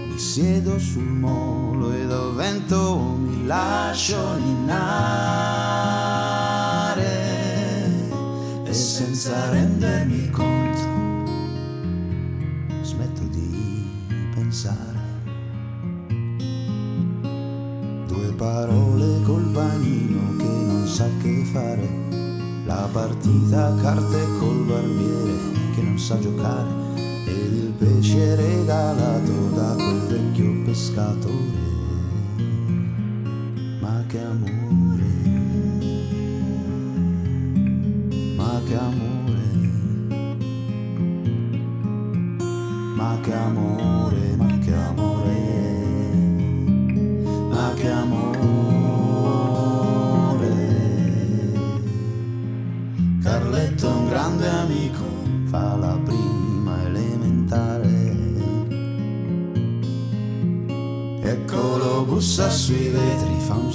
Mi siedo sul molo e dal vento mi lascio ninnare e senza rendermi conto fare. La partita a carte col barbiere che non sa giocare. Ed il pesce regalato da quel vecchio pescatore. Ma che amore.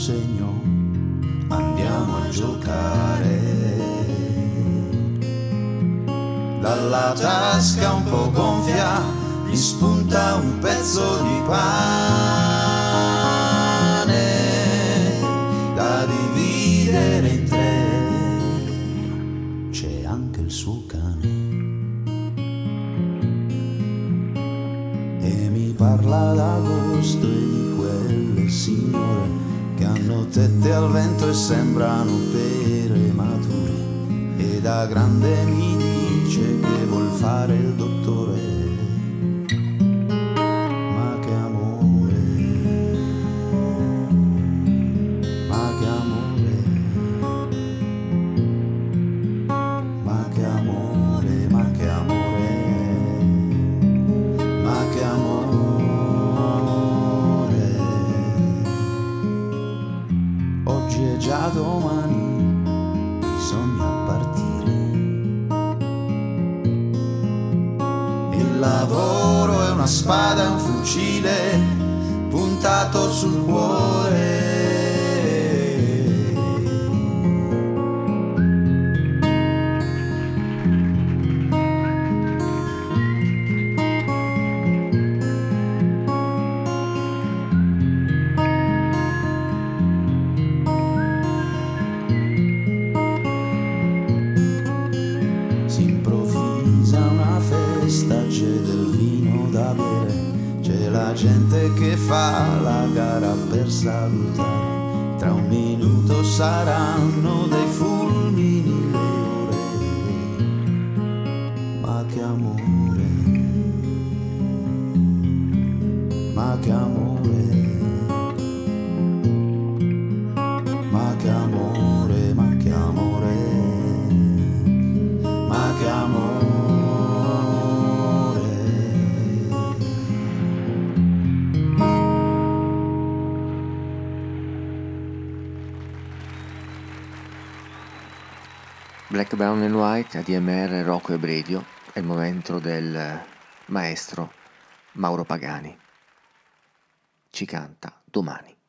Segno, andiamo a giocare. Dalla tasca un po' gonfia gli spunta un pezzo di pane al vento e sembrano pere mature e da grande mi dice che vuol fare il dottore. La gente che fa la gara per salutare. Tra un minuto saranno dei fulmini le ore. Ma che amore, ma che amore, Black, Brown and White, ADMR, Rocco e Bredio, è il momento del maestro Mauro Pagani. Ci canta domani.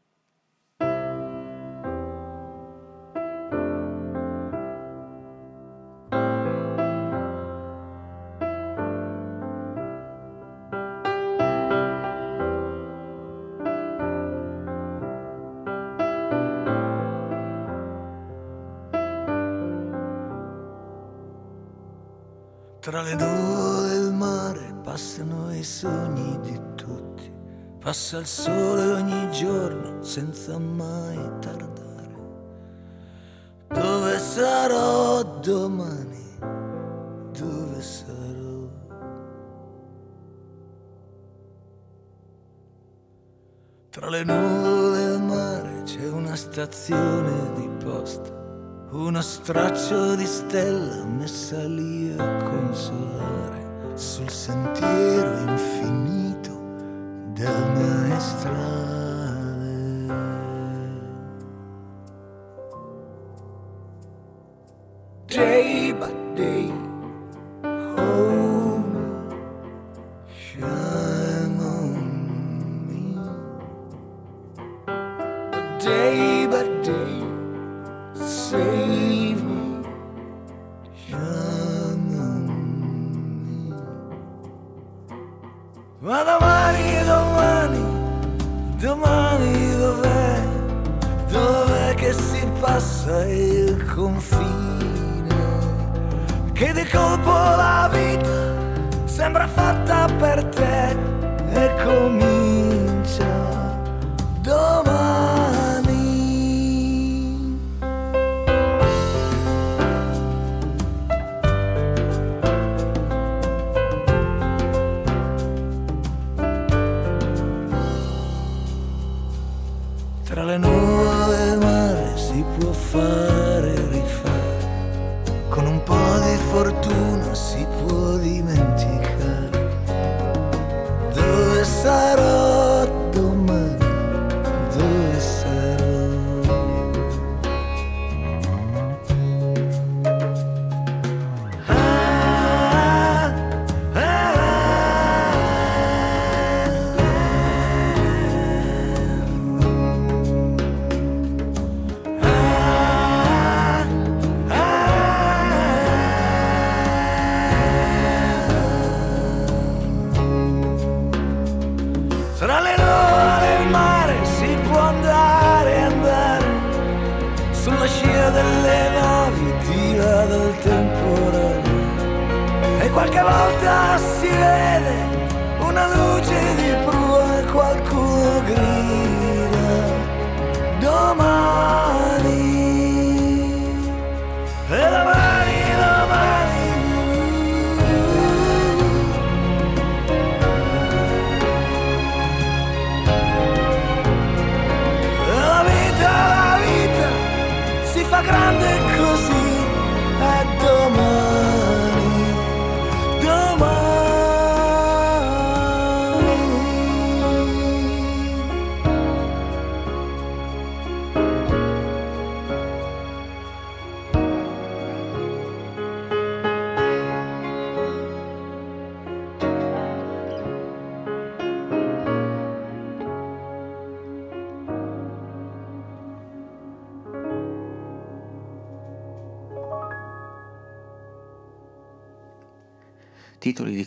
Tra le nuvole del mare passano i sogni di tutti, passa il sole ogni giorno senza mai tardare. Dove sarò domani? Dove sarò? Tra le nuvole del mare c'è una stazione di posta uno straccio di stella messa lì a consolare sul sentiero infinito del maestrale. Le del mare si può fare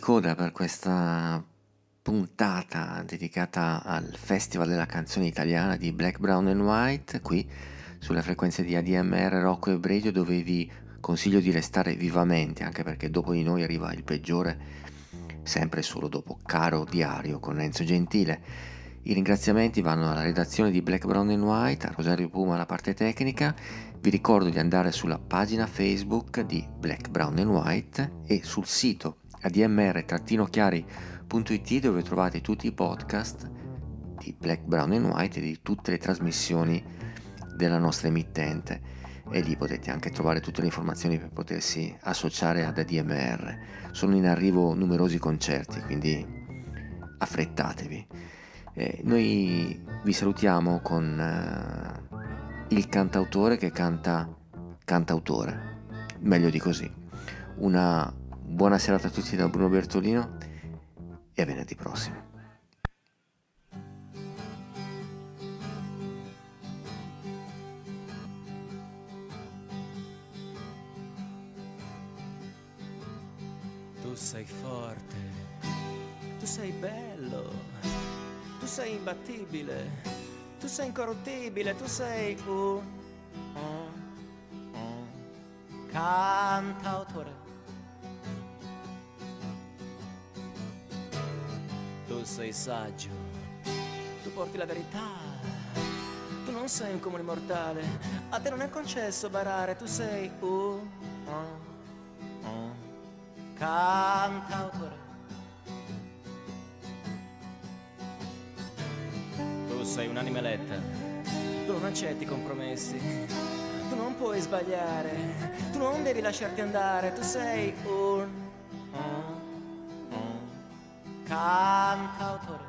coda per questa puntata dedicata al Festival della canzone italiana di Black, Brown and White, qui sulle frequenze di ADMR, Rocco e Bredio, dove vi consiglio di restare vivamente, anche perché dopo di noi arriva il peggiore, sempre solo dopo Caro Diario con Enzo Gentile. I ringraziamenti vanno alla redazione di Black, Brown and White, a Rosario Puma alla parte tecnica. Vi ricordo di andare sulla pagina Facebook di Black, Brown and White e sul sito admr-chiari.it dove trovate tutti i podcast di Black, Brown and White e di tutte le trasmissioni della nostra emittente e lì potete anche trovare tutte le informazioni per potersi associare ad ADMR. Sono in arrivo numerosi concerti, quindi affrettatevi. Eh, noi vi salutiamo con eh, il cantautore che canta cantautore meglio di così. Una buona serata a tutti da Bruno Bertolino e a venerdì prossimo. Tu sei forte, tu sei bello, tu sei imbattibile, tu sei incorruttibile, tu sei un, un, un cantautore. Tu sei saggio, tu porti la verità, tu non sei un comune mortale, a te non è concesso barare, tu sei un, un, un. Cantautore. Tu sei un'anima eletta, tu non accetti compromessi, tu non puoi sbagliare, tu non devi lasciarti andare, tu sei un, un cantautore.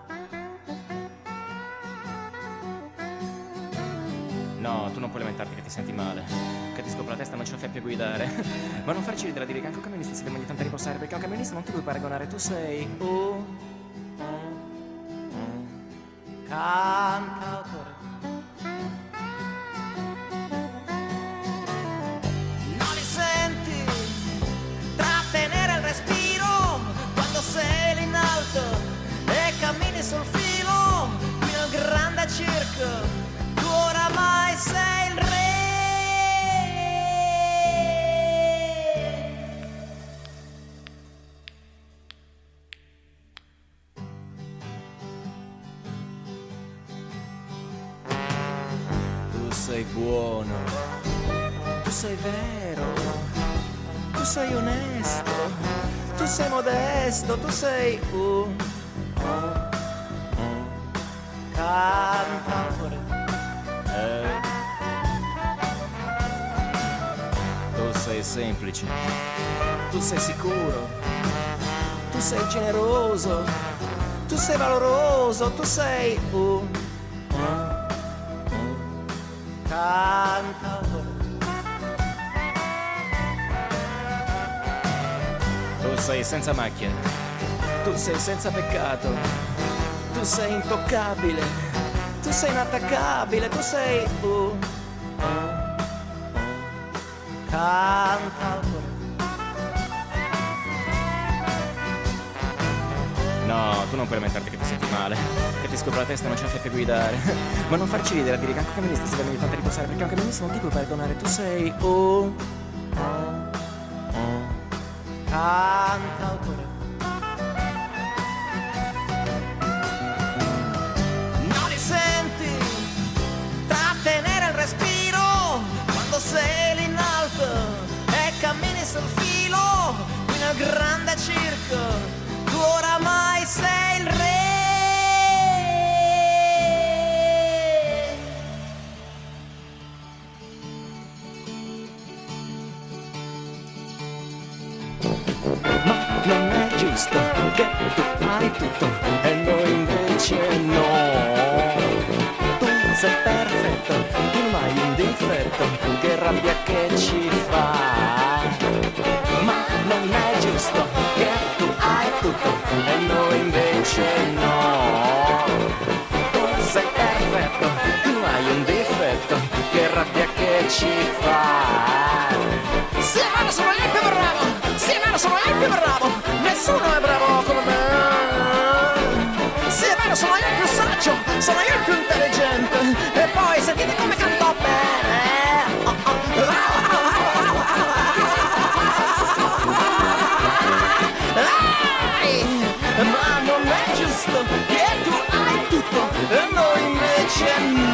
No, tu non puoi lamentarti che ti senti male, che ti scopre la testa non ce la fai più guidare. Ma non farci ridere a dire che anche un camionista si deve ogni tanto riposare, perché un camionista non ti puoi paragonare, tu sei un cantautore. Alto e cammini sul filo qui nel grande circo. Tu oramai sei il re. Modesto, tu sei un, cantautore. Eh. Tu sei semplice, tu sei sicuro, tu sei generoso, tu sei valoroso, tu sei un, un cantautore. Tu sei senza macchia, tu sei senza peccato, tu sei intoccabile, tu sei inattaccabile, tu sei un, un, un cantautore. No, tu non puoi lamentarti che ti senti male, che ti scopre la testa e non ce la fai più guidare. Ma non farci ridere a dire che anche un camionista si deve tanto riposare, perché un camionista non ti puoi paragonare, tu sei un, un, un cantautore. Non grande circo. Tu oramai sei il re. Non è giusto che tu hai tutto ci fa. Sì, ma sono io il più bravo! Sì, ma sono io il più bravo! Nessuno è bravo come me! Sì, è vero, sono io il più saggio, sono io il più intelligente! E poi sentite come canto bene! Oh. Ma non è giusto che tu hai tutto e noi invece no